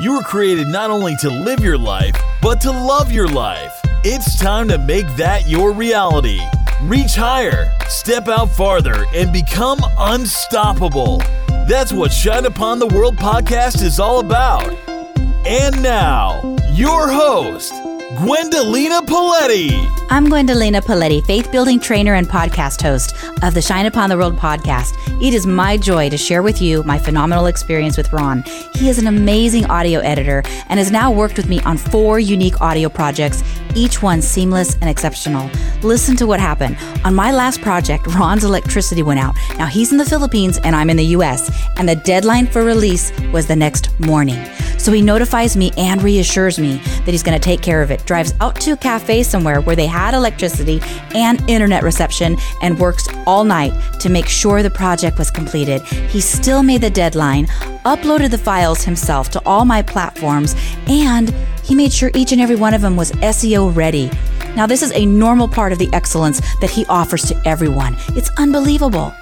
You were created not only to live your life, but to love your life. It's time to make that your reality. Reach higher, step out farther, and become unstoppable. That's what Shine Upon the World podcast is all about. And now, your host, Gwendolina Paletti. I'm Gwendolina Paletti, faith building trainer and podcast host of the Shine Upon the World podcast. It is my joy to share with you my phenomenal experience with Ron. He is an amazing audio editor and has now worked with me on four unique audio projects, each one seamless and exceptional. Listen to what happened. On my last project, Ron's electricity went out. Now he's in the Philippines and I'm in the US, and the deadline for release was the next morning. So he notifies me and reassures me that he's going to take care of it. Drives out to a cafe somewhere where they had electricity and internet reception and works all night to make sure the project was completed. He still made the deadline, uploaded the files himself to all my platforms, and he made sure each and every one of them was SEO ready. Now, this is a normal part of the excellence that he offers to everyone. It's unbelievable.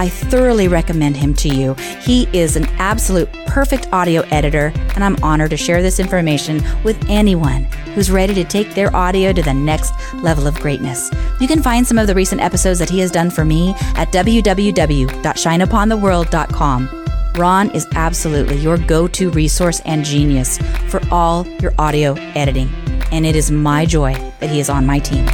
I thoroughly recommend him to you. He is an absolute perfect audio editor, and I'm honored to share this information with anyone who's ready to take their audio to the next level of greatness. You can find some of the recent episodes that he has done for me at www.shineupontheworld.com. Ron is absolutely your go to resource and genius for all your audio editing, and it is my joy that he is on my team.